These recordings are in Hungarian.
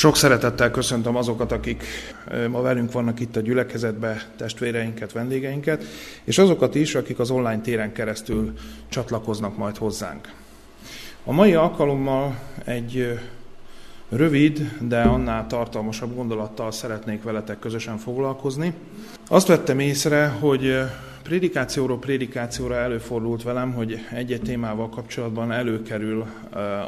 Sok szeretettel köszöntöm azokat, akik ma velünk vannak itt a gyülekezetbe, testvéreinket, vendégeinket, és azokat is, akik az online téren keresztül csatlakoznak majd hozzánk. A mai alkalommal egy rövid, de annál tartalmasabb gondolattal szeretnék veletek közösen foglalkozni. Azt vettem észre, hogy prédikációról prédikációra előfordult velem, hogy egy-egy témával kapcsolatban előkerül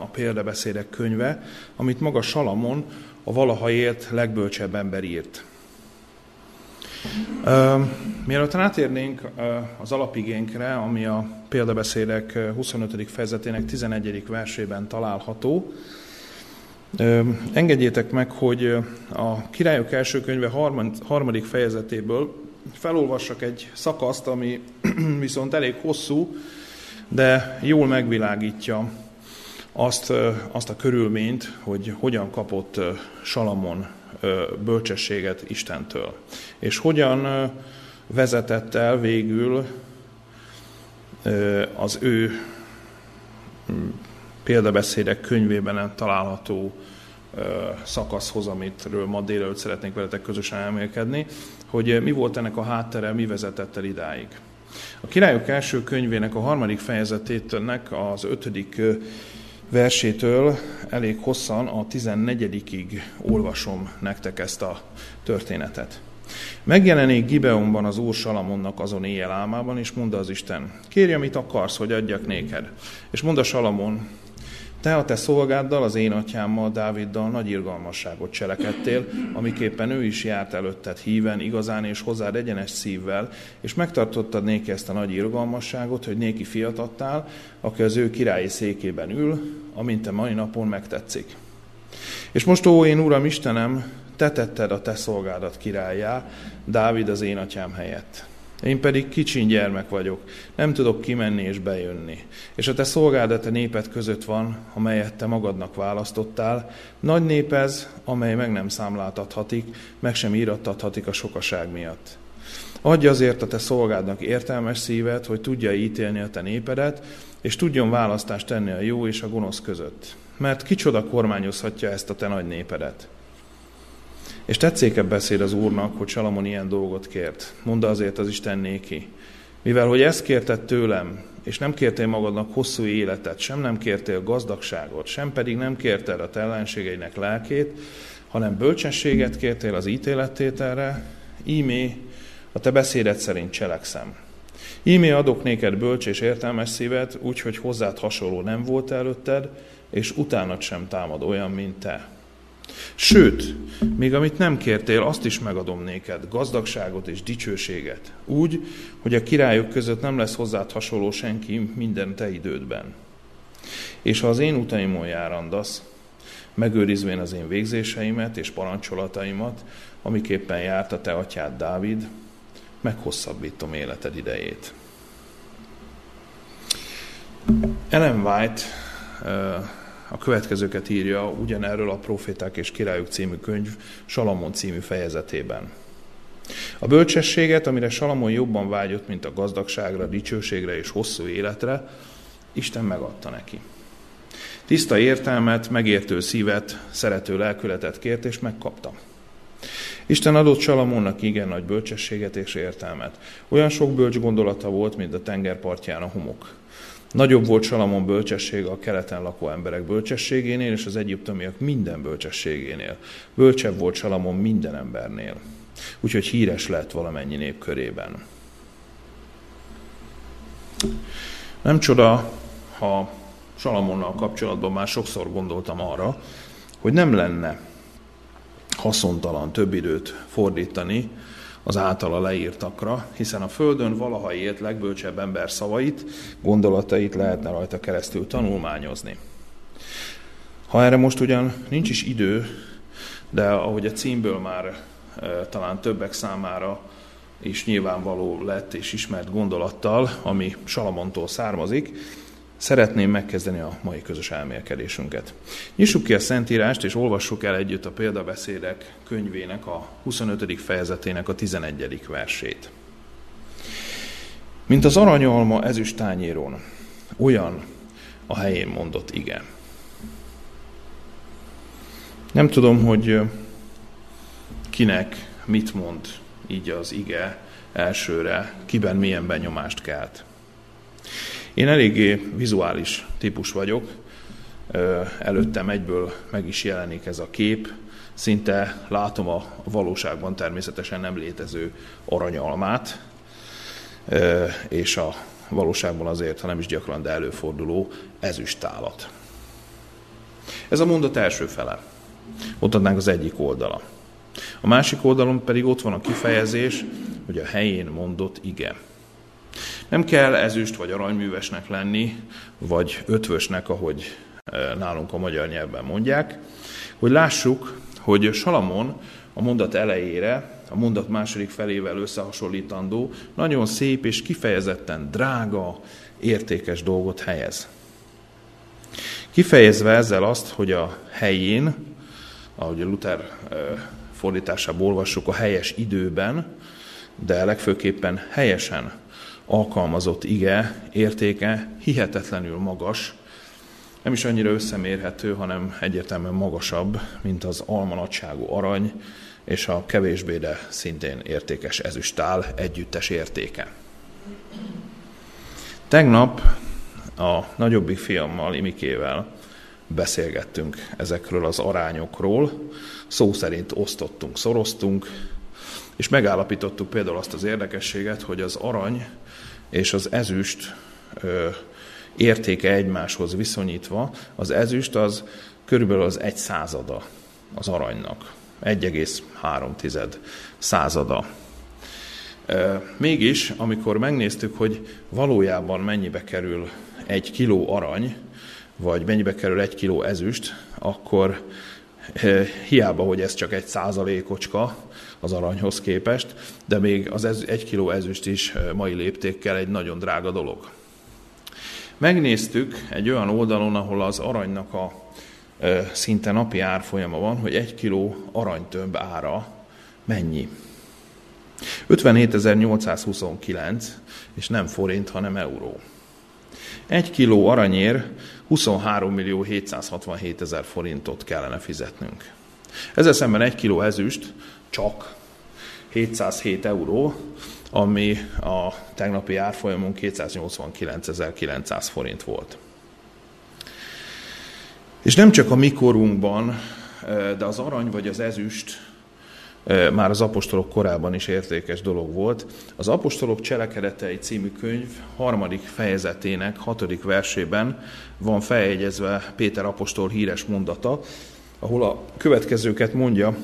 a példabeszédek könyve, amit maga Salamon, a valaha élt legbölcsebb ember írt. Mielőtt rátérnénk az alapigénkre, ami a példabeszédek 25. fejezetének 11. versében található, engedjétek meg, hogy a Királyok első könyve harmadik fejezetéből felolvassak egy szakaszt, ami viszont elég hosszú, de jól megvilágítja azt, azt a körülményt, hogy hogyan kapott Salamon bölcsességet Istentől, és hogyan vezetett el végül az ő példabeszédek könyvében található szakaszhoz, amitről ma délelőtt szeretnék veletek közösen elmélkedni, hogy mi volt ennek a háttere, mi vezetett el idáig. A Királyok első könyvének a harmadik fejezetétnek az ötödik versétől elég hosszan a 14-ig olvasom nektek ezt a történetet. Megjelenik Gibeonban az Úr Salamonnak azon éjjel álmában, és mondta az Isten, kérj, amit akarsz, hogy adjak néked. És mondta Salamon, te a te szolgáddal, az én atyámmal, Dáviddal nagy irgalmasságot cselekedtél, amiképpen ő is járt előtted híven, igazán és hozzád egyenes szívvel, és megtartottad néki ezt a nagy irgalmasságot, hogy néki fiatadtál, aki az ő királyi székében ül, amint te mai napon megtetszik. És most, ó, én Uram Istenem, te tetted a te szolgádat királyá, Dávid az én atyám helyett. Én pedig kicsin gyermek vagyok, nem tudok kimenni és bejönni. És a te szolgád a néped között van, amelyet te magadnak választottál, nagy nép ez, amely meg nem számláltathatik, meg sem írattathatik a sokaság miatt. Adja azért a te szolgádnak értelmes szívet, hogy tudja ítélni a te népedet, és tudjon választást tenni a jó és a gonosz között. Mert kicsoda kormányozhatja ezt a te nagy népedet. És tetszékebb beszéd az Úrnak, hogy Salamon ilyen dolgot kért. Mondd azért az Isten néki. Mivel, hogy ezt kérted tőlem, és nem kértél magadnak hosszú életet, sem nem kértél gazdagságot, sem pedig nem kérted a te ellenségeinek lelkét, hanem bölcsességet kértél az ítélettételre, ímé a te beszédet szerint cselekszem. Ímé adok néked bölcs és értelmes szívet, úgyhogy hozzád hasonló nem volt előtted, és utánad sem támad olyan, mint te. Sőt, még amit nem kértél, azt is megadom néked, gazdagságot és dicsőséget. Úgy, hogy a királyok között nem lesz hozzád hasonló senki minden te idődben. És ha az én utaimon járandasz, megőrizvén az én végzéseimet és parancsolataimat, amiképpen járt a te atyád Dávid, meghosszabbítom életed idejét. Ellen White a következőket írja ugyanerről a Proféták és Királyok című könyv Salamon című fejezetében. A bölcsességet, amire Salamon jobban vágyott, mint a gazdagságra, dicsőségre és hosszú életre, Isten megadta neki. Tiszta értelmet, megértő szívet, szerető lelkületet kért, és megkapta. Isten adott Salamonnak igen nagy bölcsességet és értelmet. Olyan sok bölcs gondolata volt, mint a tengerpartján a homok. Nagyobb volt Salamon bölcsessége a keleten lakó emberek bölcsességénél, és az egyiptomiak minden bölcsességénél. Bölcsebb volt Salamon minden embernél. Úgyhogy híres lett valamennyi nép körében. Nem csoda, ha Salamonnal kapcsolatban már sokszor gondoltam arra, hogy nem lenne haszontalan több időt fordítani az általa leírtakra, hiszen a Földön valaha élt legbölcsebb ember szavait, gondolatait lehetne rajta keresztül tanulmányozni. Ha erre most ugyan nincs is idő, de ahogy a címből már e, talán többek számára is nyilvánvaló lett és ismert gondolattal, ami Salamontól származik, Szeretném megkezdeni a mai közös elmélkedésünket. Nyissuk ki a Szentírást, és olvassuk el együtt a példabeszédek könyvének a 25. fejezetének a 11. versét. Mint az aranyalma ezüst tányéron, olyan a helyén mondott igen. Nem tudom, hogy kinek mit mond így az ige elsőre, kiben milyen benyomást kelt. Én eléggé vizuális típus vagyok, előttem egyből meg is jelenik ez a kép, szinte látom a valóságban természetesen nem létező aranyalmát, és a valóságban azért, ha nem is gyakran, de előforduló ezüstálat. Ez a mondat első fele. Mondhatnánk az egyik oldala. A másik oldalon pedig ott van a kifejezés, hogy a helyén mondott ige. Nem kell ezüst vagy aranyművesnek lenni, vagy ötvösnek, ahogy e, nálunk a magyar nyelvben mondják, hogy lássuk, hogy Salamon a mondat elejére, a mondat második felével összehasonlítandó, nagyon szép és kifejezetten drága, értékes dolgot helyez. Kifejezve ezzel azt, hogy a helyén, ahogy a Luther e, fordításából olvassuk, a helyes időben, de legfőképpen helyesen alkalmazott ige értéke hihetetlenül magas, nem is annyira összemérhető, hanem egyértelműen magasabb, mint az almanatságú arany és a kevésbé, de szintén értékes ezüstál együttes értéke. Tegnap a nagyobbik fiammal, Imikével beszélgettünk ezekről az arányokról, szó szerint osztottunk, szoroztunk, és megállapítottuk például azt az érdekességet, hogy az arany és az ezüst ö, értéke egymáshoz viszonyítva, az ezüst az körülbelül az egy százada az aranynak. 1,3 százada. Mégis, amikor megnéztük, hogy valójában mennyibe kerül egy kiló arany, vagy mennyibe kerül egy kiló ezüst, akkor hiába, hogy ez csak egy százalékocska az aranyhoz képest, de még az ez, egy kiló ezüst is mai léptékkel egy nagyon drága dolog. Megnéztük egy olyan oldalon, ahol az aranynak a szinte napi árfolyama van, hogy egy kiló aranytömb ára mennyi. 57.829, és nem forint, hanem euró. Egy kiló aranyér 23 millió 767 ezer forintot kellene fizetnünk. Ezzel szemben egy kiló ezüst csak 707 euró, ami a tegnapi árfolyamon 289.900 forint volt. És nem csak a mikorunkban, de az arany vagy az ezüst már az apostolok korában is értékes dolog volt. Az apostolok cselekedetei című könyv harmadik fejezetének hatodik versében van feljegyezve Péter apostol híres mondata, ahol a következőket mondja,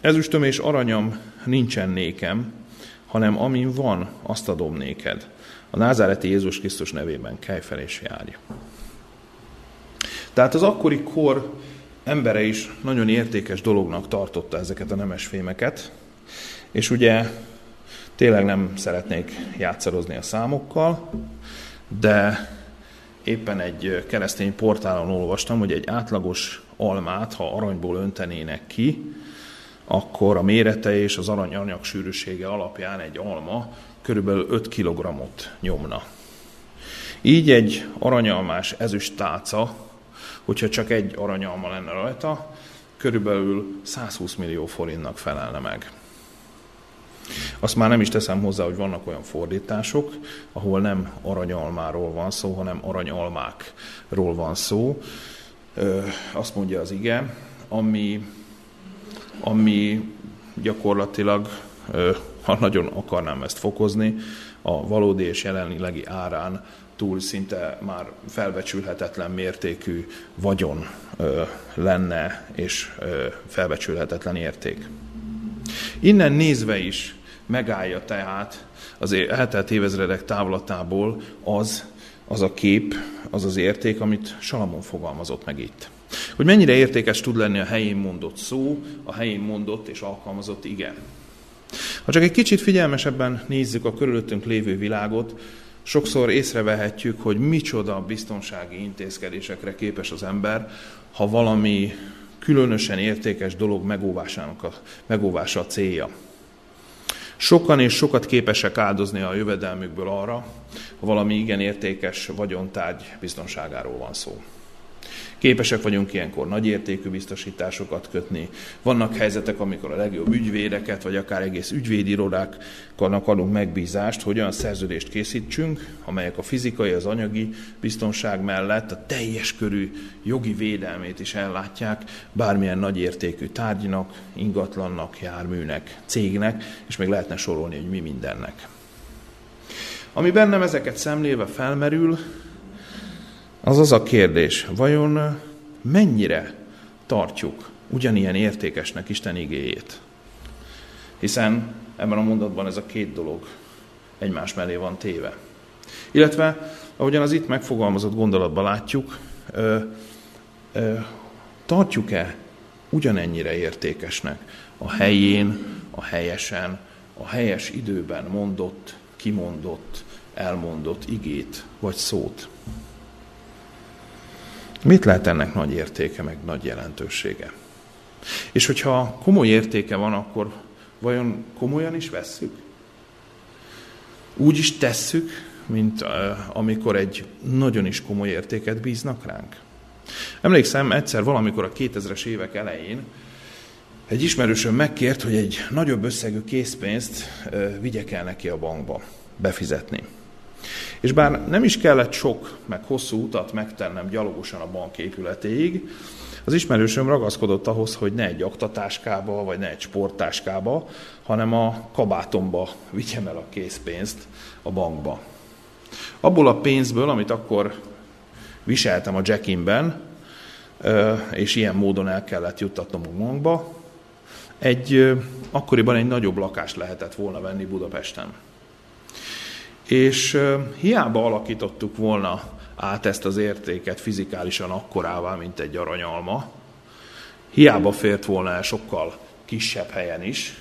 ezüstöm és aranyam nincsen nékem, hanem amin van, azt adom néked. A názáreti Jézus Krisztus nevében kelj fel és járj. Tehát az akkori kor embere is nagyon értékes dolognak tartotta ezeket a nemesfémeket, és ugye tényleg nem szeretnék játszarozni a számokkal, de éppen egy keresztény portálon olvastam, hogy egy átlagos almát, ha aranyból öntenének ki, akkor a mérete és az aranyanyag sűrűsége alapján egy alma körülbelül 5 kg-ot nyomna. Így egy aranyalmás ezüst tálca hogyha csak egy aranyalma lenne rajta, körülbelül 120 millió forintnak felelne meg. Azt már nem is teszem hozzá, hogy vannak olyan fordítások, ahol nem aranyalmáról van szó, hanem aranyalmákról van szó. Azt mondja az ige, ami, ami gyakorlatilag, ha nagyon akarnám ezt fokozni, a valódi és jelenlegi árán túl szinte már felbecsülhetetlen mértékű vagyon ö, lenne, és ö, felbecsülhetetlen érték. Innen nézve is megállja tehát az eltelt évezredek távlatából az, az a kép, az az érték, amit Salamon fogalmazott meg itt. Hogy mennyire értékes tud lenni a helyén mondott szó, a helyén mondott és alkalmazott igen. Ha csak egy kicsit figyelmesebben nézzük a körülöttünk lévő világot, Sokszor észrevehetjük, hogy micsoda biztonsági intézkedésekre képes az ember, ha valami különösen értékes dolog megóvásának a, megóvása a célja. Sokan és sokat képesek áldozni a jövedelmükből arra, ha valami igen értékes vagyontárgy biztonságáról van szó. Képesek vagyunk ilyenkor nagyértékű biztosításokat kötni. Vannak helyzetek, amikor a legjobb ügyvédeket, vagy akár egész ügyvédirodáknak adunk megbízást, hogy olyan szerződést készítsünk, amelyek a fizikai, az anyagi biztonság mellett a teljes körű jogi védelmét is ellátják bármilyen nagyértékű tárgynak, ingatlannak, járműnek, cégnek, és még lehetne sorolni, hogy mi mindennek. Ami bennem ezeket szemléve felmerül, az az a kérdés, vajon mennyire tartjuk ugyanilyen értékesnek Isten igéjét? Hiszen ebben a mondatban ez a két dolog egymás mellé van téve. Illetve, ahogyan az itt megfogalmazott gondolatban látjuk, ö, ö, tartjuk-e ugyanennyire értékesnek a helyén, a helyesen, a helyes időben mondott, kimondott, elmondott igét vagy szót? Mit lehet ennek nagy értéke, meg nagy jelentősége? És hogyha komoly értéke van, akkor vajon komolyan is vesszük? Úgy is tesszük, mint amikor egy nagyon is komoly értéket bíznak ránk? Emlékszem, egyszer valamikor a 2000-es évek elején egy ismerősöm megkért, hogy egy nagyobb összegű készpénzt vigyek el neki a bankba befizetni. És bár nem is kellett sok, meg hosszú utat megtennem gyalogosan a bank épületéig, az ismerősöm ragaszkodott ahhoz, hogy ne egy aktatáskába, vagy ne egy sporttáskába, hanem a kabátomba vigyem el a készpénzt a bankba. Abból a pénzből, amit akkor viseltem a jackimben, és ilyen módon el kellett juttatnom a bankba, egy, akkoriban egy nagyobb lakást lehetett volna venni Budapesten. És hiába alakítottuk volna át ezt az értéket fizikálisan akkorává, mint egy aranyalma, hiába fért volna el sokkal kisebb helyen is,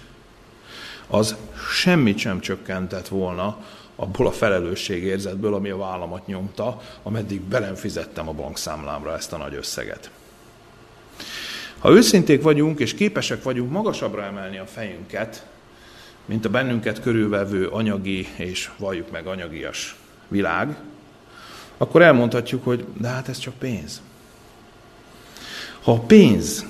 az semmit sem csökkentett volna abból a felelősségérzetből, ami a vállamat nyomta, ameddig belem fizettem a bankszámlámra ezt a nagy összeget. Ha őszinték vagyunk, és képesek vagyunk magasabbra emelni a fejünket, mint a bennünket körülvevő anyagi és valljuk meg anyagias világ, akkor elmondhatjuk, hogy de hát ez csak pénz. Ha a pénz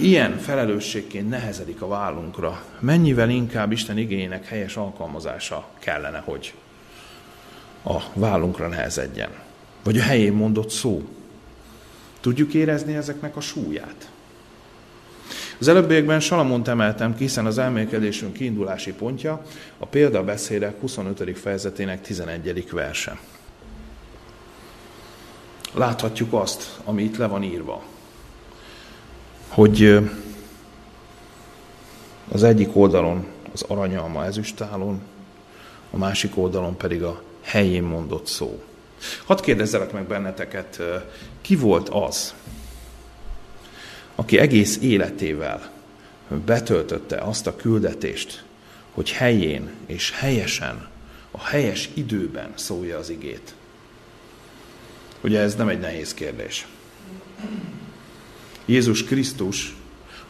ilyen felelősségként nehezedik a vállunkra, mennyivel inkább Isten igényének helyes alkalmazása kellene, hogy a vállunkra nehezedjen. Vagy a helyén mondott szó. Tudjuk érezni ezeknek a súlyát? Az előbbiekben Salamont emeltem ki, hiszen az elmélkedésünk kiindulási pontja a példabeszédek 25. fejezetének 11. verse. Láthatjuk azt, ami itt le van írva, hogy az egyik oldalon az aranyalma ezüstálon, a másik oldalon pedig a helyén mondott szó. Hadd kérdezzelek meg benneteket, ki volt az, aki egész életével betöltötte azt a küldetést, hogy helyén és helyesen, a helyes időben szólja az igét. Ugye ez nem egy nehéz kérdés. Jézus Krisztus,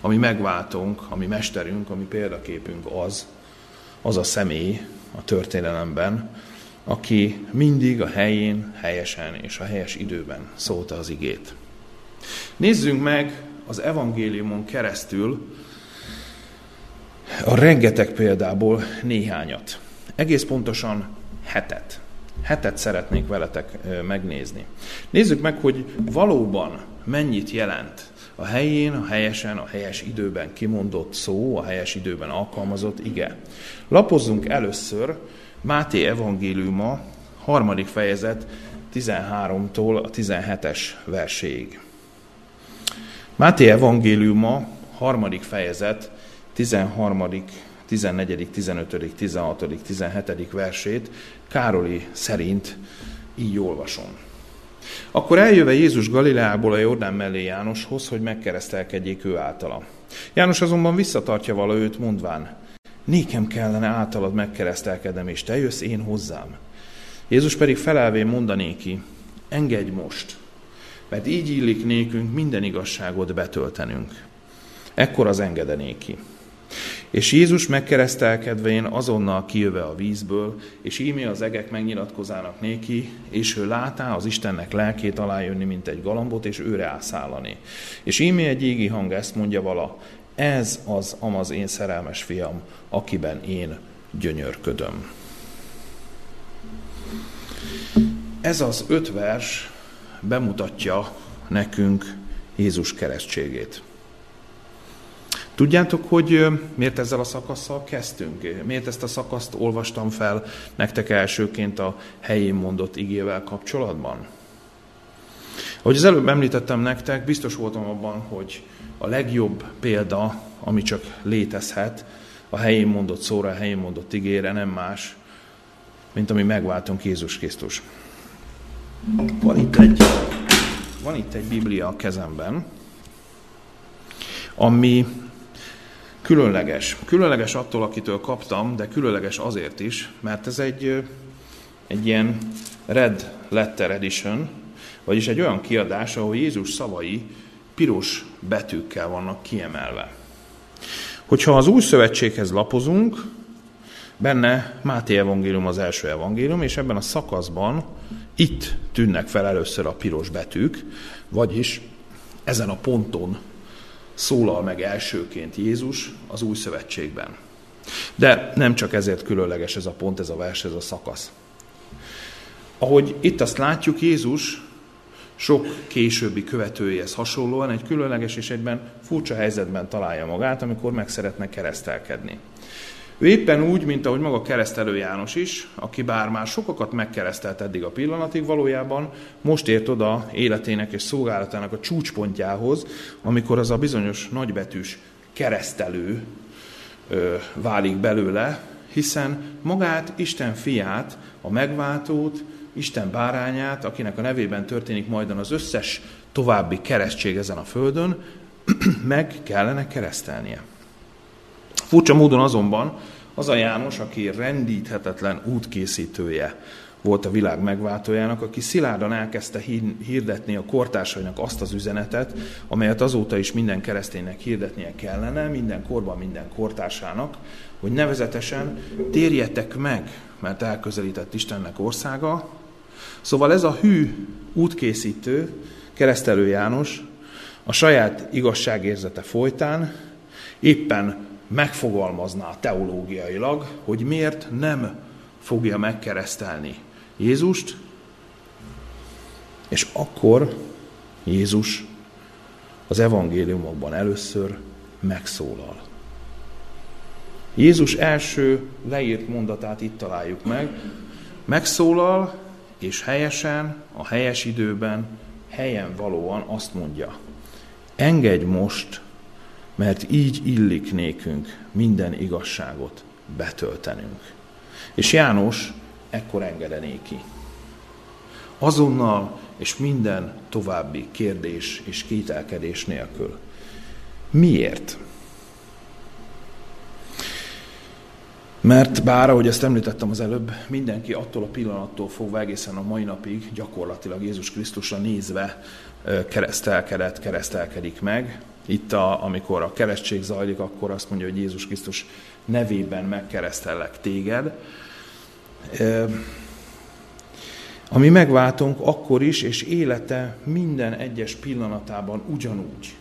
ami megváltunk, ami mesterünk, ami példaképünk az, az a személy a történelemben, aki mindig a helyén, helyesen és a helyes időben szólta az igét. Nézzünk meg az evangéliumon keresztül a rengeteg példából néhányat. Egész pontosan hetet. Hetet szeretnék veletek megnézni. Nézzük meg, hogy valóban mennyit jelent a helyén, a helyesen, a helyes időben kimondott szó, a helyes időben alkalmazott ige. Lapozzunk először Máté evangéliuma, harmadik fejezet 13-tól a 17-es verséig. Máté evangéliuma, harmadik fejezet, 13., 14., 15., 16., 17. versét Károli szerint így olvasom. Akkor eljöve Jézus Galileából a Jordán mellé Jánoshoz, hogy megkeresztelkedjék ő általa. János azonban visszatartja vala őt, mondván, nékem kellene általad megkeresztelkedem, és te jössz én hozzám. Jézus pedig felelvén mondanéki, engedj most, mert így illik nékünk minden igazságot betöltenünk. Ekkor az engedenéki. És Jézus megkeresztelkedvén azonnal kijöve a vízből, és ímé az egek megnyilatkozának néki, és ő látá az Istennek lelkét alájönni, mint egy galambot, és őre ászállani. És ímé egy égi hang ezt mondja vala, ez az amaz én szerelmes fiam, akiben én gyönyörködöm. Ez az öt vers bemutatja nekünk Jézus keresztségét. Tudjátok, hogy miért ezzel a szakasszal kezdtünk? Miért ezt a szakaszt olvastam fel nektek elsőként a helyén mondott igével kapcsolatban? Ahogy az előbb említettem nektek, biztos voltam abban, hogy a legjobb példa, ami csak létezhet, a helyén mondott szóra, a helyén mondott igére nem más, mint ami megváltunk Jézus Krisztus. Van itt egy, van itt egy Biblia a kezemben, ami különleges. Különleges attól, akitől kaptam, de különleges azért is, mert ez egy, egy ilyen Red Letter Edition, vagyis egy olyan kiadás, ahol Jézus szavai piros betűkkel vannak kiemelve. Hogyha az új szövetséghez lapozunk, benne Máté evangélium az első evangélium, és ebben a szakaszban itt tűnnek fel először a piros betűk, vagyis ezen a ponton szólal meg elsőként Jézus az új szövetségben. De nem csak ezért különleges ez a pont, ez a vers, ez a szakasz. Ahogy itt azt látjuk, Jézus sok későbbi követőjéhez hasonlóan egy különleges és egyben furcsa helyzetben találja magát, amikor meg szeretne keresztelkedni. Ő éppen úgy, mint ahogy maga keresztelő János is, aki bár már sokakat megkeresztelt eddig a pillanatig, valójában most ért oda életének és szolgálatának a csúcspontjához, amikor az a bizonyos nagybetűs keresztelő ö, válik belőle, hiszen magát, Isten fiát, a megváltót, Isten bárányát, akinek a nevében történik majdan az összes további keresztség ezen a földön, meg kellene keresztelnie. Furcsa módon azonban az a János, aki rendíthetetlen útkészítője volt a világ megváltójának, aki szilárdan elkezdte hirdetni a kortársainak azt az üzenetet, amelyet azóta is minden kereszténynek hirdetnie kellene, minden korban, minden kortársának, hogy nevezetesen térjetek meg, mert elközelített Istennek országa. Szóval ez a hű útkészítő, keresztelő János a saját igazságérzete folytán éppen megfogalmazná teológiailag, hogy miért nem fogja megkeresztelni Jézust, és akkor Jézus az evangéliumokban először megszólal. Jézus első leírt mondatát itt találjuk meg. Megszólal, és helyesen, a helyes időben, helyen valóan azt mondja. Engedj most mert így illik nékünk minden igazságot betöltenünk. És János ekkor engedené ki. Azonnal és minden további kérdés és kételkedés nélkül. Miért? Mert bár, ahogy ezt említettem az előbb, mindenki attól a pillanattól fogva egészen a mai napig gyakorlatilag Jézus Krisztusra nézve keresztelkedett, keresztelkedik meg, itt, a, amikor a keresztség zajlik, akkor azt mondja, hogy Jézus Krisztus nevében megkeresztellek téged. Ami megváltunk akkor is, és élete minden egyes pillanatában ugyanúgy.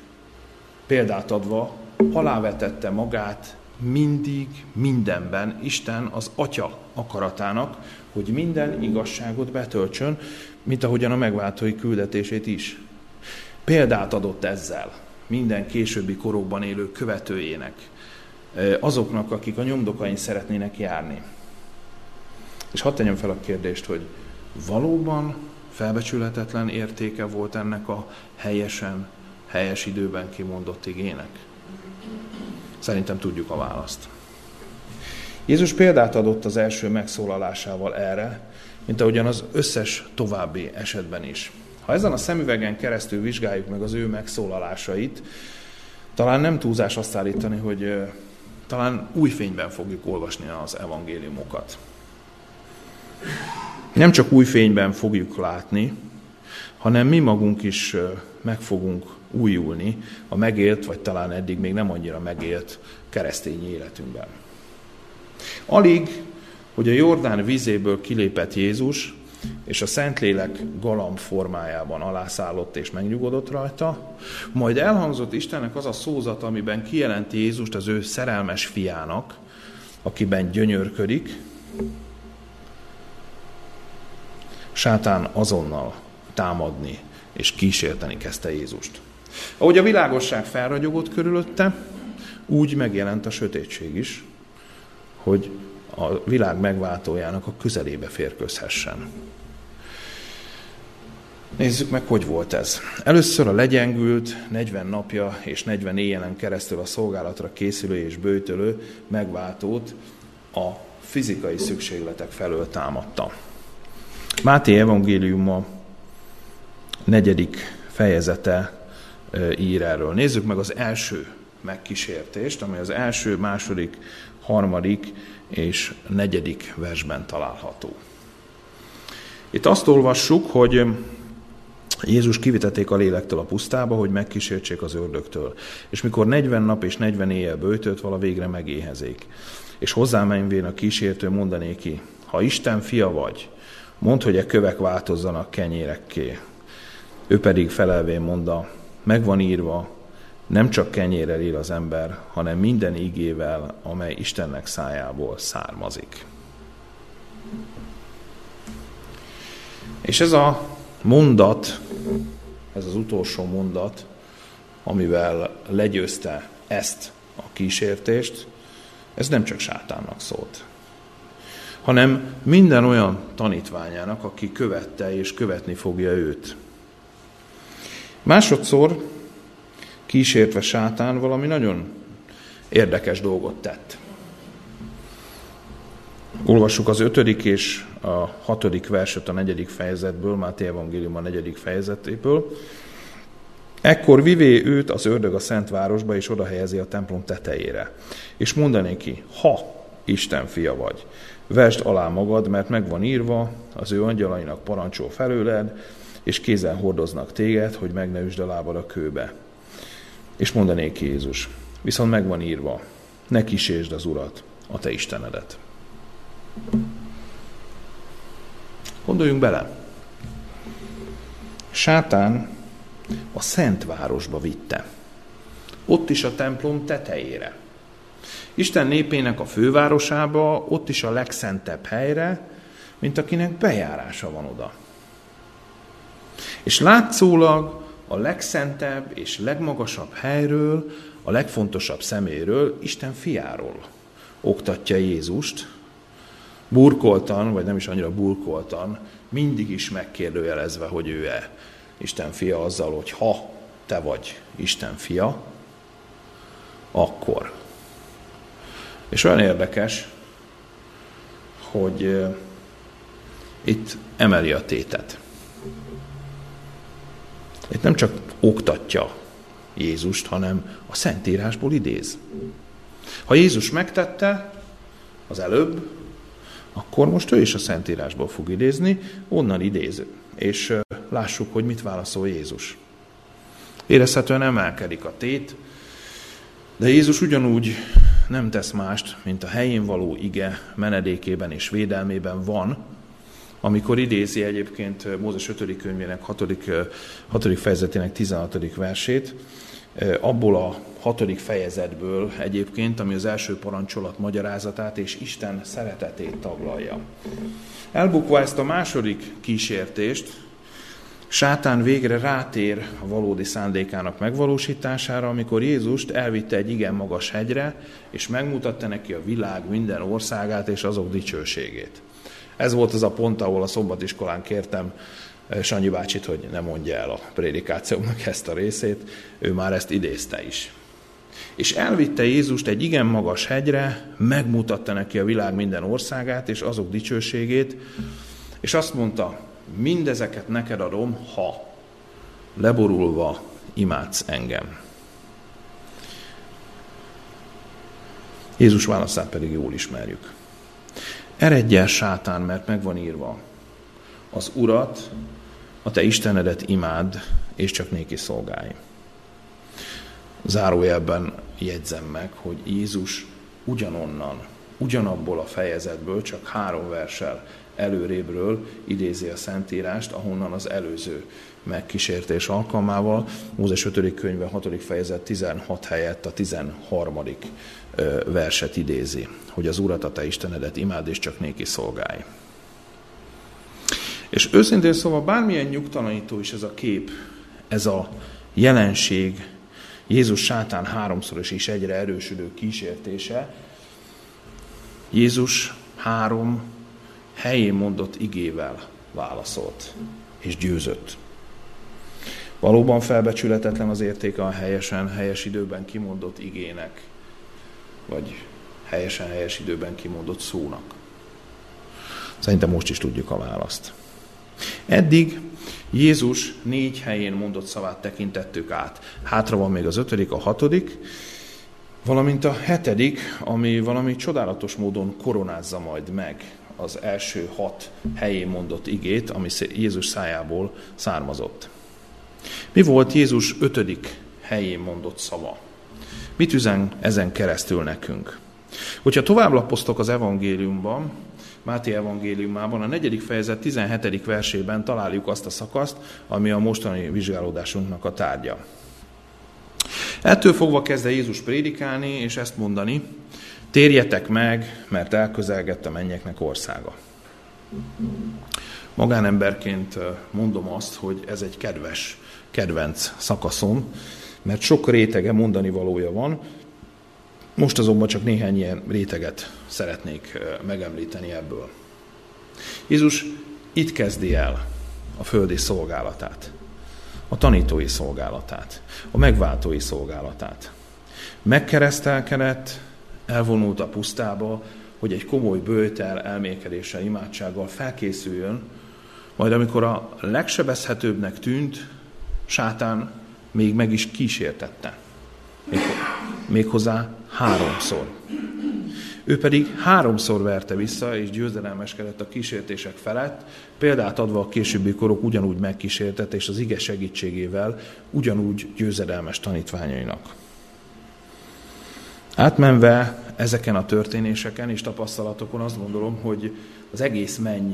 Példát adva, alávetette magát mindig, mindenben Isten az Atya akaratának, hogy minden igazságot betöltsön, mint ahogyan a megváltói küldetését is. Példát adott ezzel minden későbbi korokban élő követőjének, azoknak, akik a nyomdokain szeretnének járni. És hadd tegyem fel a kérdést, hogy valóban felbecsülhetetlen értéke volt ennek a helyesen, helyes időben kimondott igének? Szerintem tudjuk a választ. Jézus példát adott az első megszólalásával erre, mint ahogyan az összes további esetben is. Ha ezen a szemüvegen keresztül vizsgáljuk meg az ő megszólalásait, talán nem túlzás azt állítani, hogy talán új fényben fogjuk olvasni az evangéliumokat. Nem csak új fényben fogjuk látni, hanem mi magunk is meg fogunk újulni a megélt, vagy talán eddig még nem annyira megélt keresztény életünkben. Alig, hogy a Jordán vizéből kilépett Jézus, és a Szentlélek galamb formájában alászállott és megnyugodott rajta, majd elhangzott Istennek az a szózat, amiben kijelenti Jézust az ő szerelmes fiának, akiben gyönyörködik, sátán azonnal támadni és kísérteni kezdte Jézust. Ahogy a világosság felragyogott körülötte, úgy megjelent a sötétség is, hogy a világ megváltójának a közelébe férközhessen. Nézzük meg, hogy volt ez. Először a legyengült, 40 napja és 40 éjjelen keresztül a szolgálatra készülő és bőtölő megváltót a fizikai szükségletek felől támadta. Máté evangéliuma negyedik fejezete ír erről. Nézzük meg az első megkísértést, amely az első, második, harmadik és negyedik versben található. Itt azt olvassuk, hogy Jézus kivitették a lélektől a pusztába, hogy megkísértsék az ördögtől. És mikor 40 nap és 40 éjjel bőtölt, vala végre megéhezik. És hozzámenvén a kísértő mondanéki, ha Isten fia vagy, mondd, hogy e kövek változzanak kenyérekké. Ő pedig felelvén mondta, megvan írva, nem csak kenyérrel él az ember, hanem minden ígével, amely Istennek szájából származik. És ez a mondat, ez az utolsó mondat, amivel legyőzte ezt a kísértést, ez nem csak sátánnak szólt, hanem minden olyan tanítványának, aki követte és követni fogja őt. Másodszor kísértve sátán valami nagyon érdekes dolgot tett. Olvassuk az ötödik és a hatodik verset a negyedik fejezetből, Máté Evangélium a negyedik fejezetéből. Ekkor vivé őt az ördög a Szent Városba, és oda helyezi a templom tetejére. És mondané ki, ha Isten fia vagy, vesd alá magad, mert megvan írva, az ő angyalainak parancsol felőled, és kézen hordoznak téged, hogy meg ne üsd a lábad a kőbe. És mondanék Jézus, viszont megvan írva, ne kísértsd az Urat, a te Istenedet. Gondoljunk bele. Sátán a Szent Városba vitte. Ott is a templom tetejére. Isten népének a fővárosába, ott is a legszentebb helyre, mint akinek bejárása van oda. És látszólag a legszentebb és legmagasabb helyről, a legfontosabb szeméről, Isten fiáról oktatja Jézust, burkoltan, vagy nem is annyira burkoltan, mindig is megkérdőjelezve, hogy ő-e Isten fia azzal, hogy ha te vagy Isten fia, akkor. És olyan érdekes, hogy itt emeli a tétet. Itt nem csak oktatja Jézust, hanem a Szentírásból idéz. Ha Jézus megtette az előbb, akkor most ő is a Szentírásból fog idézni, onnan idéz. És lássuk, hogy mit válaszol Jézus. Érezhetően emelkedik a tét, de Jézus ugyanúgy nem tesz mást, mint a helyén való ige menedékében és védelmében van, amikor idézi egyébként Mózes 5. könyvének 6. 6. fejezetének 16. versét, abból a hatodik fejezetből egyébként, ami az első parancsolat magyarázatát és Isten szeretetét taglalja. Elbukva ezt a második kísértést, Sátán végre rátér a valódi szándékának megvalósítására, amikor Jézust elvitte egy igen magas hegyre, és megmutatta neki a világ minden országát és azok dicsőségét. Ez volt az a pont, ahol a szombatiskolán kértem Sanyi bácsit, hogy ne mondja el a prédikációnak ezt a részét, ő már ezt idézte is. És elvitte Jézust egy igen magas hegyre, megmutatta neki a világ minden országát és azok dicsőségét, és azt mondta, mindezeket neked adom, ha leborulva imádsz engem. Jézus válaszát pedig jól ismerjük. Eredj el, sátán, mert megvan írva. Az Urat, a te Istenedet imád, és csak néki szolgálj. zárójelben jegyzem meg, hogy Jézus ugyanonnan, ugyanabból a fejezetből, csak három versel előrébről idézi a Szentírást, ahonnan az előző megkísértés alkalmával. Mózes 5. könyve 6. fejezet 16 helyett a 13. verset idézi, hogy az Urat a te Istenedet imád, és csak néki szolgálj. És őszintén szóval bármilyen nyugtalanító is ez a kép, ez a jelenség, Jézus sátán háromszoros és egyre erősödő kísértése, Jézus három helyén mondott igével válaszolt és győzött. Valóban felbecsületetlen az értéke a helyesen, helyes időben kimondott igének, vagy helyesen, helyes időben kimondott szónak. Szerintem most is tudjuk a választ. Eddig Jézus négy helyén mondott szavát tekintettük át. Hátra van még az ötödik, a hatodik, valamint a hetedik, ami valami csodálatos módon koronázza majd meg az első hat helyén mondott igét, ami Jézus szájából származott. Mi volt Jézus ötödik helyén mondott szava? Mit üzen ezen keresztül nekünk? Hogyha tovább lapoztok az evangéliumban, Máté evangéliumában, a negyedik fejezet 17. versében találjuk azt a szakaszt, ami a mostani vizsgálódásunknak a tárgya. Ettől fogva kezdte Jézus prédikálni, és ezt mondani, térjetek meg, mert elközelgett a mennyeknek országa. Magánemberként mondom azt, hogy ez egy kedves, kedvenc szakaszom, mert sok rétege mondani valója van, most azonban csak néhány ilyen réteget szeretnék megemlíteni ebből. Jézus itt kezdi el a földi szolgálatát, a tanítói szolgálatát, a megváltói szolgálatát. Megkeresztelkedett, elvonult a pusztába, hogy egy komoly bőtel, elmékedéssel, imádsággal felkészüljön, majd amikor a legsebezhetőbbnek tűnt, sátán még meg is kísértette. Méghozzá háromszor. Ő pedig háromszor verte vissza, és győzedelmeskedett a kísértések felett, példát adva a későbbi korok ugyanúgy megkísértett, és az ige segítségével ugyanúgy győzedelmes tanítványainak. Átmenve ezeken a történéseken és tapasztalatokon azt gondolom, hogy az egész menny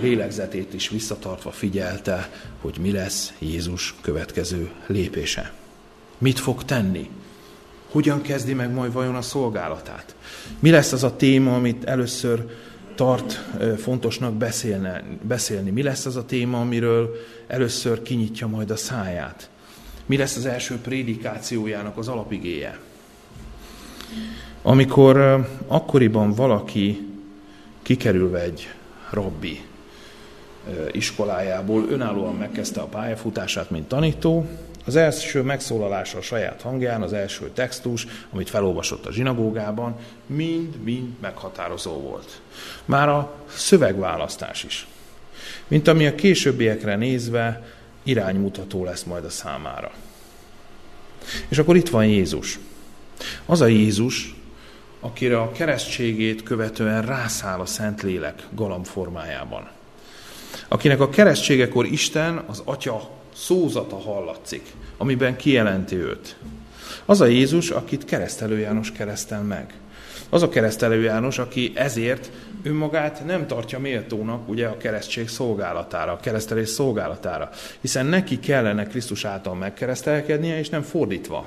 lélegzetét is visszatartva figyelte, hogy mi lesz Jézus következő lépése. Mit fog tenni? Hogyan kezdi meg majd vajon a szolgálatát? Mi lesz az a téma, amit először tart fontosnak beszélne, beszélni? Mi lesz az a téma, amiről először kinyitja majd a száját? Mi lesz az első prédikációjának az alapigéje? Amikor akkoriban valaki kikerülve egy rabbi iskolájából önállóan megkezdte a pályafutását, mint tanító, az első megszólalása a saját hangján, az első textus, amit felolvasott a zsinagógában, mind-mind meghatározó volt. Már a szövegválasztás is. Mint ami a későbbiekre nézve iránymutató lesz majd a számára. És akkor itt van Jézus. Az a Jézus, akire a keresztségét követően rászáll a Szentlélek galambformájában. Akinek a keresztségekor Isten, az Atya szózata hallatszik, amiben kijelenti őt. Az a Jézus, akit keresztelő János keresztel meg. Az a keresztelő János, aki ezért önmagát nem tartja méltónak ugye a keresztség szolgálatára, a keresztelés szolgálatára, hiszen neki kellene Krisztus által megkeresztelkednie, és nem fordítva.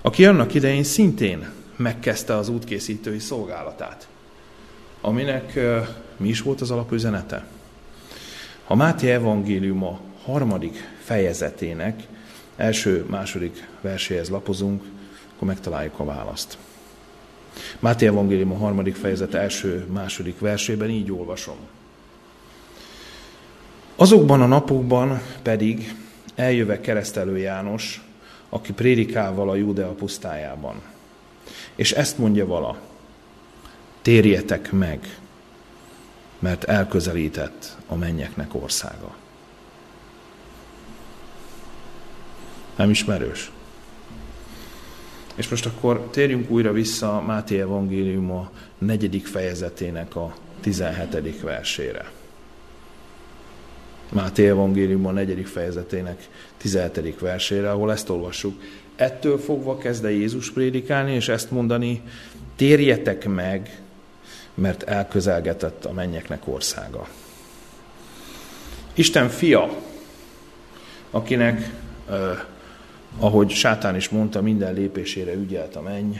Aki annak idején szintén megkezdte az útkészítői szolgálatát, aminek mi is volt az alapüzenete? Ha Máté evangéliuma harmadik fejezetének első-második verséhez lapozunk, akkor megtaláljuk a választ. Máté Evangélium a harmadik fejezet első-második versében így olvasom. Azokban a napokban pedig eljöve keresztelő János, aki prédikál a Júdea pusztájában. És ezt mondja vala, térjetek meg, mert elközelített a mennyeknek országa. Nem ismerős. És most akkor térjünk újra vissza Máté Evangélium a negyedik fejezetének a 17. versére. Máté Evangélium a negyedik fejezetének 17. versére, ahol ezt olvassuk. Ettől fogva kezd Jézus prédikálni, és ezt mondani, térjetek meg, mert elközelgetett a mennyeknek országa. Isten fia, akinek, ahogy Sátán is mondta, minden lépésére ügyelt a menny,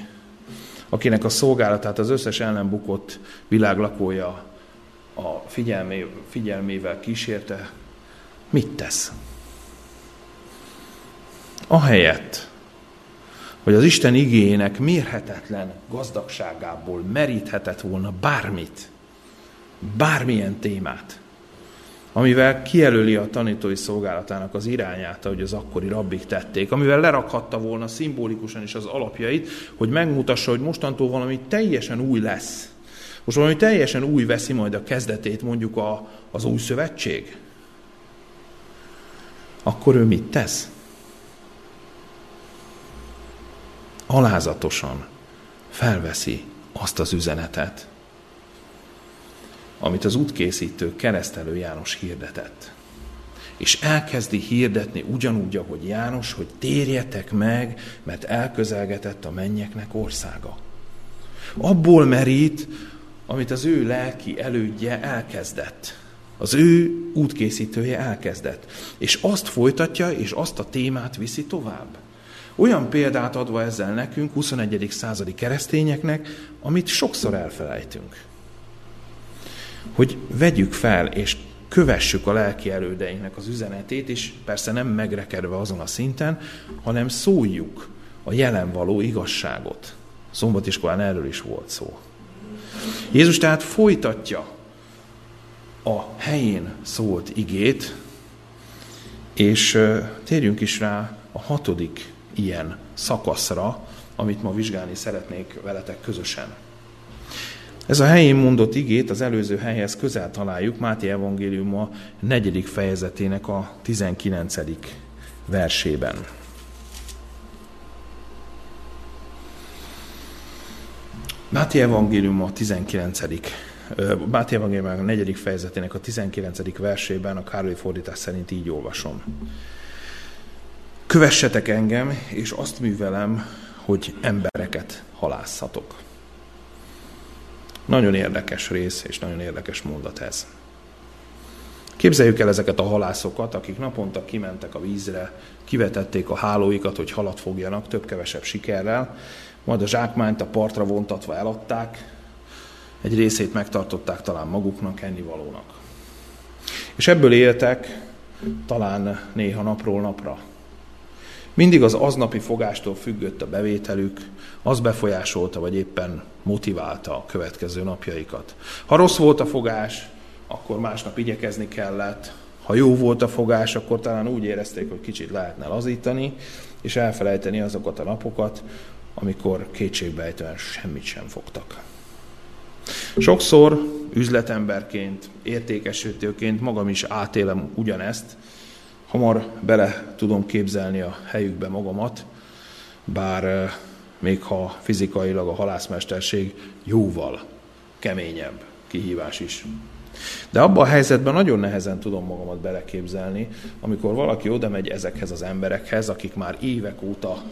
akinek a szolgálatát az összes ellenbukott világ lakója a figyelmé, figyelmével kísérte, mit tesz? Ahelyett, hogy az Isten igényének mérhetetlen gazdagságából meríthetett volna bármit, bármilyen témát, amivel kijelöli a tanítói szolgálatának az irányát, ahogy az akkori rabbik tették, amivel lerakhatta volna szimbolikusan is az alapjait, hogy megmutassa, hogy mostantól valami teljesen új lesz. Most valami teljesen új veszi majd a kezdetét mondjuk a, az új szövetség. Akkor ő mit tesz? Alázatosan felveszi azt az üzenetet, amit az útkészítő keresztelő János hirdetett. És elkezdi hirdetni ugyanúgy, ahogy János, hogy térjetek meg, mert elközelgetett a mennyeknek országa. Abból merít, amit az ő lelki elődje elkezdett. Az ő útkészítője elkezdett. És azt folytatja, és azt a témát viszi tovább. Olyan példát adva ezzel nekünk, 21. századi keresztényeknek, amit sokszor elfelejtünk hogy vegyük fel és kövessük a lelki elődeinknek az üzenetét, és persze nem megrekedve azon a szinten, hanem szóljuk a jelen való igazságot. Szombatiskolán erről is volt szó. Jézus tehát folytatja a helyén szólt igét, és térjünk is rá a hatodik ilyen szakaszra, amit ma vizsgálni szeretnék veletek közösen. Ez a helyén mondott igét az előző helyhez közel találjuk Máté Evangélium a negyedik fejezetének a 19. versében. Máté Evangélium a 19. Máté Evangélium a negyedik fejezetének a 19. versében a Károly fordítás szerint így olvasom. Kövessetek engem, és azt művelem, hogy embereket halászatok. Nagyon érdekes rész, és nagyon érdekes mondat ez. Képzeljük el ezeket a halászokat, akik naponta kimentek a vízre, kivetették a hálóikat, hogy halat fogjanak, több-kevesebb sikerrel, majd a zsákmányt a partra vontatva eladták, egy részét megtartották talán maguknak, ennivalónak. És ebből éltek talán néha napról napra. Mindig az aznapi fogástól függött a bevételük, az befolyásolta, vagy éppen motiválta a következő napjaikat. Ha rossz volt a fogás, akkor másnap igyekezni kellett. Ha jó volt a fogás, akkor talán úgy érezték, hogy kicsit lehetne lazítani, és elfelejteni azokat a napokat, amikor kétségbejtően semmit sem fogtak. Sokszor üzletemberként, értékesítőként magam is átélem ugyanezt, hamar bele tudom képzelni a helyükbe magamat, bár még ha fizikailag a halászmesterség jóval keményebb kihívás is. De abban a helyzetben nagyon nehezen tudom magamat beleképzelni, amikor valaki oda megy ezekhez az emberekhez, akik már évek óta,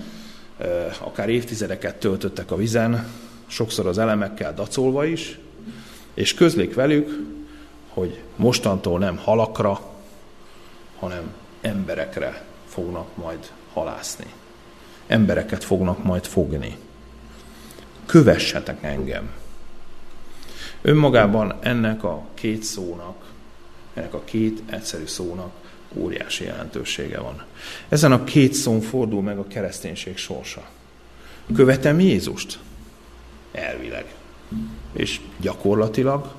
akár évtizedeket töltöttek a vizen, sokszor az elemekkel dacolva is, és közlik velük, hogy mostantól nem halakra, hanem emberekre fognak majd halászni. Embereket fognak majd fogni. Kövessetek engem. Önmagában ennek a két szónak, ennek a két egyszerű szónak óriási jelentősége van. Ezen a két szón fordul meg a kereszténység sorsa. Követem Jézust? Elvileg. És gyakorlatilag?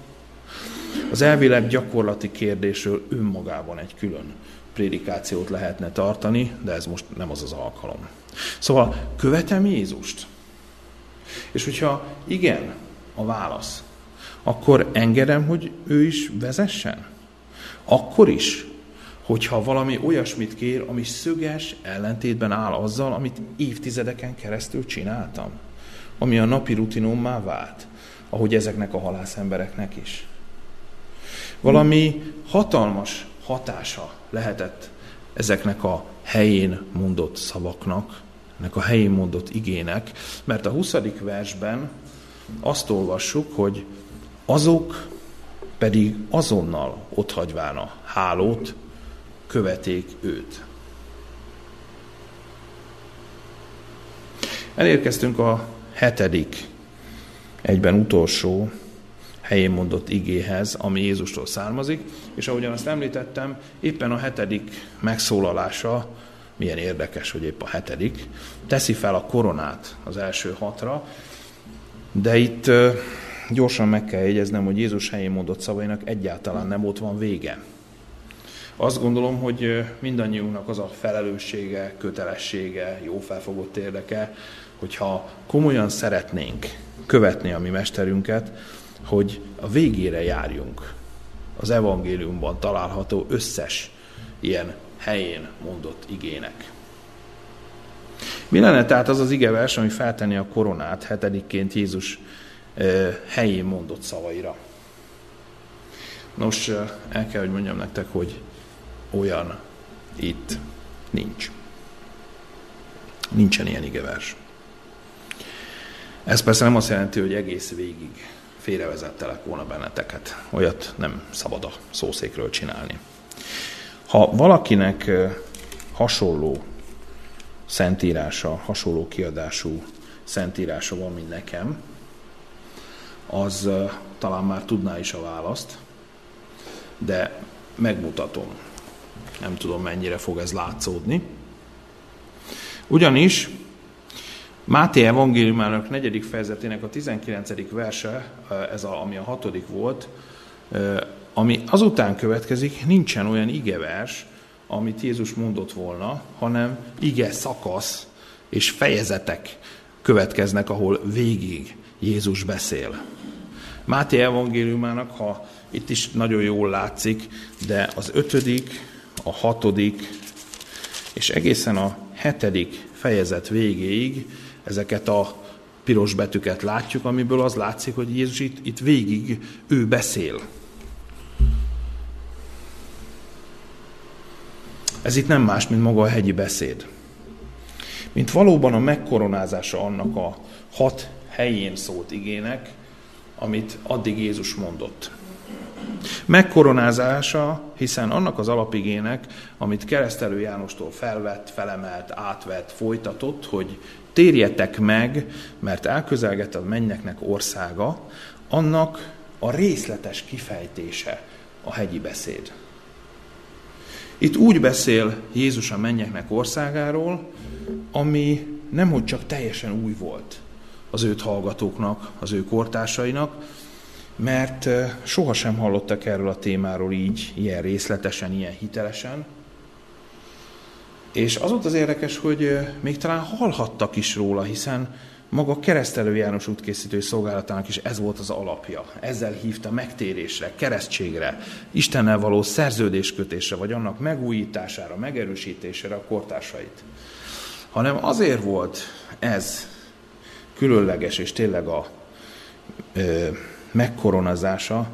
Az elvileg gyakorlati kérdésről önmagában egy külön prédikációt lehetne tartani, de ez most nem az az alkalom. Szóval követem Jézust. És hogyha igen a válasz, akkor engedem, hogy ő is vezessen? Akkor is, hogyha valami olyasmit kér, ami szöges ellentétben áll azzal, amit évtizedeken keresztül csináltam, ami a napi rutinommá vált, ahogy ezeknek a halász embereknek is. Valami hatalmas hatása lehetett ezeknek a helyén mondott szavaknak, ennek a helyén mondott igének, mert a 20. versben azt olvassuk, hogy azok pedig azonnal otthagyván a hálót, követék őt. Elérkeztünk a hetedik, egyben utolsó helyén mondott igéhez, ami Jézustól származik, és ahogyan azt említettem, éppen a hetedik megszólalása, milyen érdekes, hogy épp a hetedik, teszi fel a koronát az első hatra, de itt gyorsan meg kell jegyeznem, hogy Jézus helyén mondott szavainak egyáltalán nem ott van vége. Azt gondolom, hogy mindannyiunknak az a felelőssége, kötelessége, jó felfogott érdeke, hogyha komolyan szeretnénk követni a mi mesterünket, hogy a végére járjunk az evangéliumban található összes ilyen helyén mondott igének. Mi lenne tehát az az igevers, ami feltenni a koronát hetedikként Jézus helyén mondott szavaira? Nos, el kell, hogy mondjam nektek, hogy olyan itt nincs. Nincsen ilyen igevers. Ez persze nem azt jelenti, hogy egész végig félrevezettelek volna benneteket. Olyat nem szabad a szószékről csinálni. Ha valakinek hasonló szentírása, hasonló kiadású szentírása van, mint nekem, az talán már tudná is a választ, de megmutatom. Nem tudom, mennyire fog ez látszódni. Ugyanis Máté evangéliumának negyedik fejezetének a 19. verse, ez a, ami a hatodik volt, ami azután következik, nincsen olyan igevers, amit Jézus mondott volna, hanem ige szakasz és fejezetek következnek, ahol végig Jézus beszél. Máté evangéliumának, ha itt is nagyon jól látszik, de az ötödik, a hatodik és egészen a hetedik fejezet végéig ezeket a piros betűket látjuk, amiből az látszik, hogy Jézus itt, itt végig ő beszél. Ez itt nem más, mint maga a hegyi beszéd. Mint valóban a megkoronázása annak a hat helyén szólt igének, amit addig Jézus mondott. Megkoronázása, hiszen annak az alapigének, amit keresztelő Jánostól felvett, felemelt, átvett, folytatott, hogy térjetek meg, mert elközelget a mennyeknek országa, annak a részletes kifejtése a hegyi beszéd. Itt úgy beszél Jézus a mennyeknek országáról, ami nemhogy csak teljesen új volt az őt hallgatóknak, az ő kortársainak, mert eh, sohasem hallottak erről a témáról így, ilyen részletesen, ilyen hitelesen, és az volt az érdekes, hogy még talán hallhattak is róla, hiszen maga keresztelő János útkészítő szolgálatának is ez volt az alapja. Ezzel hívta megtérésre, keresztségre, Istennel való szerződéskötésre, vagy annak megújítására, megerősítésére a kortársait. Hanem azért volt ez különleges, és tényleg a ö, megkoronazása,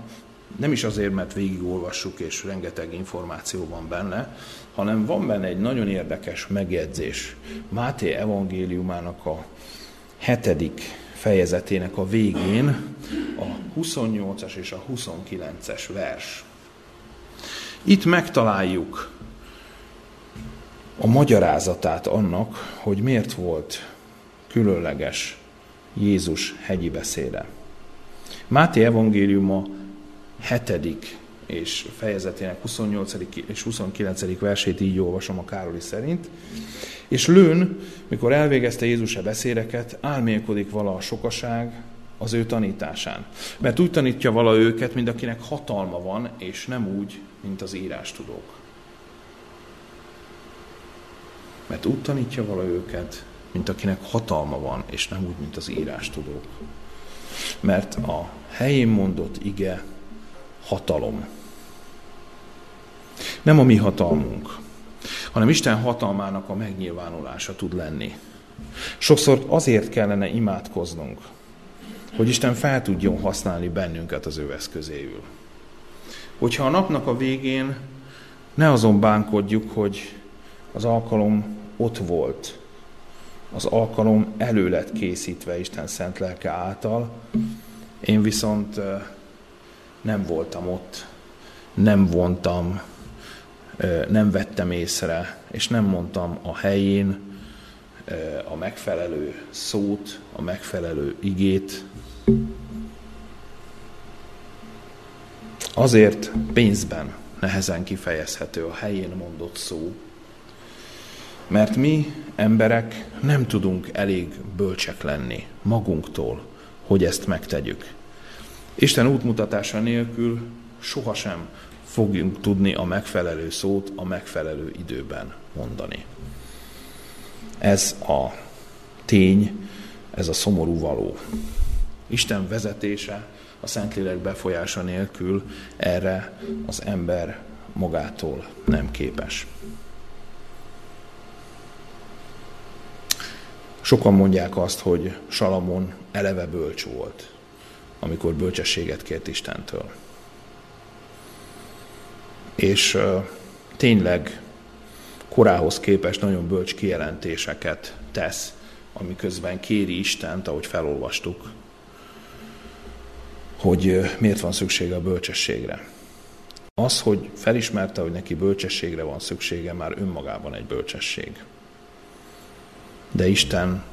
nem is azért, mert végigolvassuk, és rengeteg információ van benne, hanem van benne egy nagyon érdekes megjegyzés. Máté evangéliumának a hetedik fejezetének a végén a 28-as és a 29-es vers. Itt megtaláljuk a magyarázatát annak, hogy miért volt különleges Jézus hegyi beszéde. Máté evangéliuma hetedik és fejezetének 28. és 29. versét így olvasom a Károli szerint. És lőn, mikor elvégezte Jézus a beszédeket, álmélkodik vala a sokaság az ő tanításán. Mert úgy tanítja vala őket, mint akinek hatalma van, és nem úgy, mint az írástudók. Mert úgy tanítja vala őket, mint akinek hatalma van, és nem úgy, mint az írástudók. Mert a helyén mondott ige hatalom. Nem a mi hatalmunk, hanem Isten hatalmának a megnyilvánulása tud lenni. Sokszor azért kellene imádkoznunk, hogy Isten fel tudjon használni bennünket az ő eszközéül. Hogyha a napnak a végén Ne azon bánkodjuk, hogy az alkalom ott volt, az alkalom elő lett készítve Isten szent lelke által, én viszont nem voltam ott, nem vontam, nem vettem észre, és nem mondtam a helyén a megfelelő szót, a megfelelő igét. Azért pénzben nehezen kifejezhető a helyén mondott szó, mert mi emberek nem tudunk elég bölcsek lenni magunktól, hogy ezt megtegyük. Isten útmutatása nélkül sohasem fogjunk tudni a megfelelő szót a megfelelő időben mondani. Ez a tény, ez a szomorú való. Isten vezetése, a Szentlélek befolyása nélkül erre az ember magától nem képes. Sokan mondják azt, hogy Salamon eleve bölcs volt, amikor bölcsességet kért Istentől. És tényleg korához képest nagyon bölcs kijelentéseket tesz, amiközben kéri Istent, ahogy felolvastuk, hogy miért van szüksége a bölcsességre. Az, hogy felismerte, hogy neki bölcsességre van szüksége, már önmagában egy bölcsesség. De Isten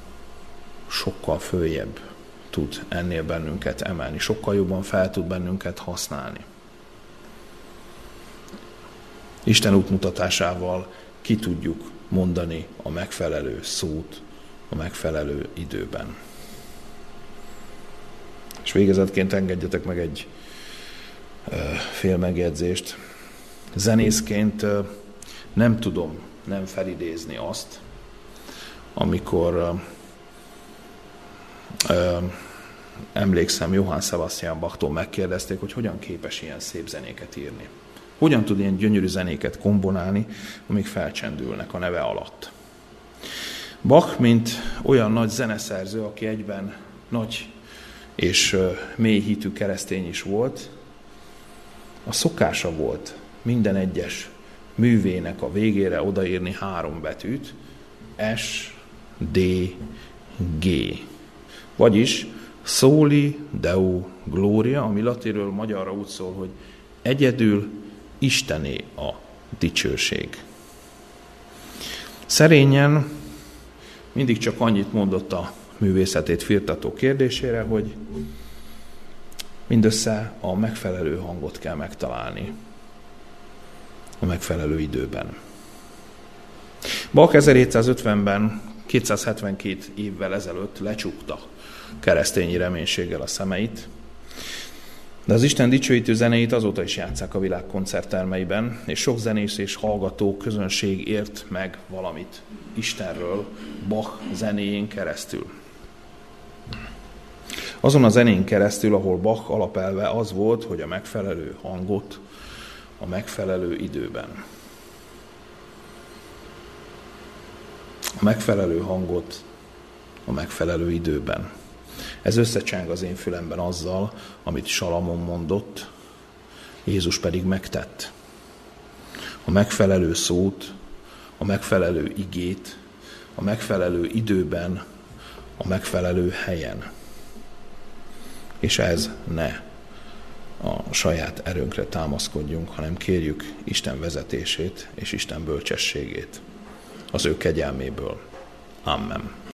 sokkal följebb tud ennél bennünket emelni, sokkal jobban fel tud bennünket használni. Isten útmutatásával ki tudjuk mondani a megfelelő szót a megfelelő időben. És végezetként engedjetek meg egy fél megjegyzést. Zenészként nem tudom nem felidézni azt, amikor emlékszem, Johann Sebastian Bachtól megkérdezték, hogy hogyan képes ilyen szép zenéket írni. Hogyan tud ilyen gyönyörű zenéket kombinálni, amik felcsendülnek a neve alatt. Bach, mint olyan nagy zeneszerző, aki egyben nagy és mély hitű keresztény is volt, a szokása volt minden egyes művének a végére odaírni három betűt, S, D, G. Vagyis Soli Deo Gloria, ami latinről magyarra úgy szól, hogy egyedül Istené a dicsőség. Szerényen mindig csak annyit mondott a művészetét firtató kérdésére, hogy mindössze a megfelelő hangot kell megtalálni a megfelelő időben. Bach 1750-ben, 272 évvel ezelőtt lecsukta keresztényi reménységgel a szemeit, de az Isten dicsőítő zenéit azóta is játszák a világ koncerttermeiben, és sok zenész és hallgató közönség ért meg valamit Istenről Bach zenéjén keresztül. Azon a zenén keresztül, ahol Bach alapelve az volt, hogy a megfelelő hangot a megfelelő időben. A megfelelő hangot a megfelelő időben. Ez összecseng az én fülemben azzal, amit Salamon mondott, Jézus pedig megtett. A megfelelő szót, a megfelelő igét, a megfelelő időben, a megfelelő helyen. És ez ne a saját erőnkre támaszkodjunk, hanem kérjük Isten vezetését és Isten bölcsességét az ő kegyelméből. Amen.